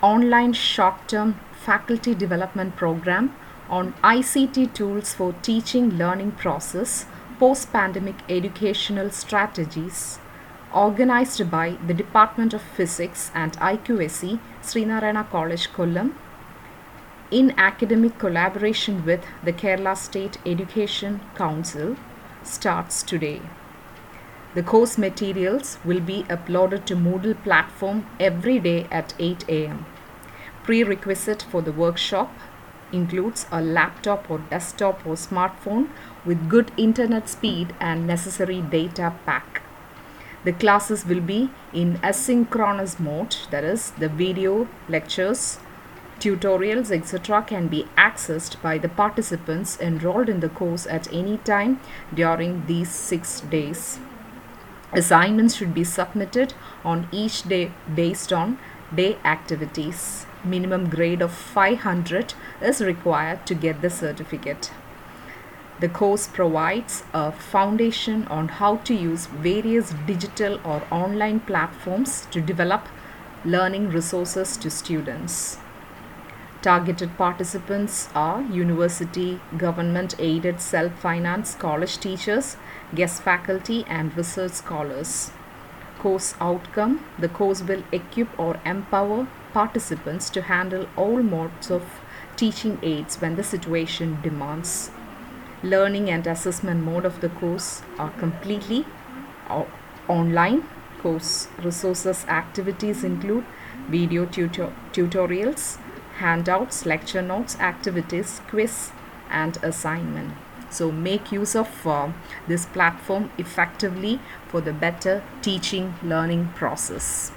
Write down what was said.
online short-term faculty development program on ICT tools for teaching learning process post-pandemic educational strategies organized by the Department of Physics and IQSC Srinarayana College Kollam in academic collaboration with the Kerala State Education Council starts today. The course materials will be uploaded to Moodle platform every day at 8 am. Prerequisite for the workshop includes a laptop or desktop or smartphone with good internet speed and necessary data pack. The classes will be in asynchronous mode, that is, the video lectures, tutorials, etc., can be accessed by the participants enrolled in the course at any time during these six days. Assignments should be submitted on each day based on day activities. Minimum grade of 500 is required to get the certificate. The course provides a foundation on how to use various digital or online platforms to develop learning resources to students. Targeted participants are university, government aided self financed college teachers, guest faculty, and research scholars. Course outcome The course will equip or empower participants to handle all modes of teaching aids when the situation demands. Learning and assessment mode of the course are completely online. Course resources activities include video tutor- tutorials, handouts, lecture notes, activities, quiz, and assignment. So make use of uh, this platform effectively for the better teaching learning process.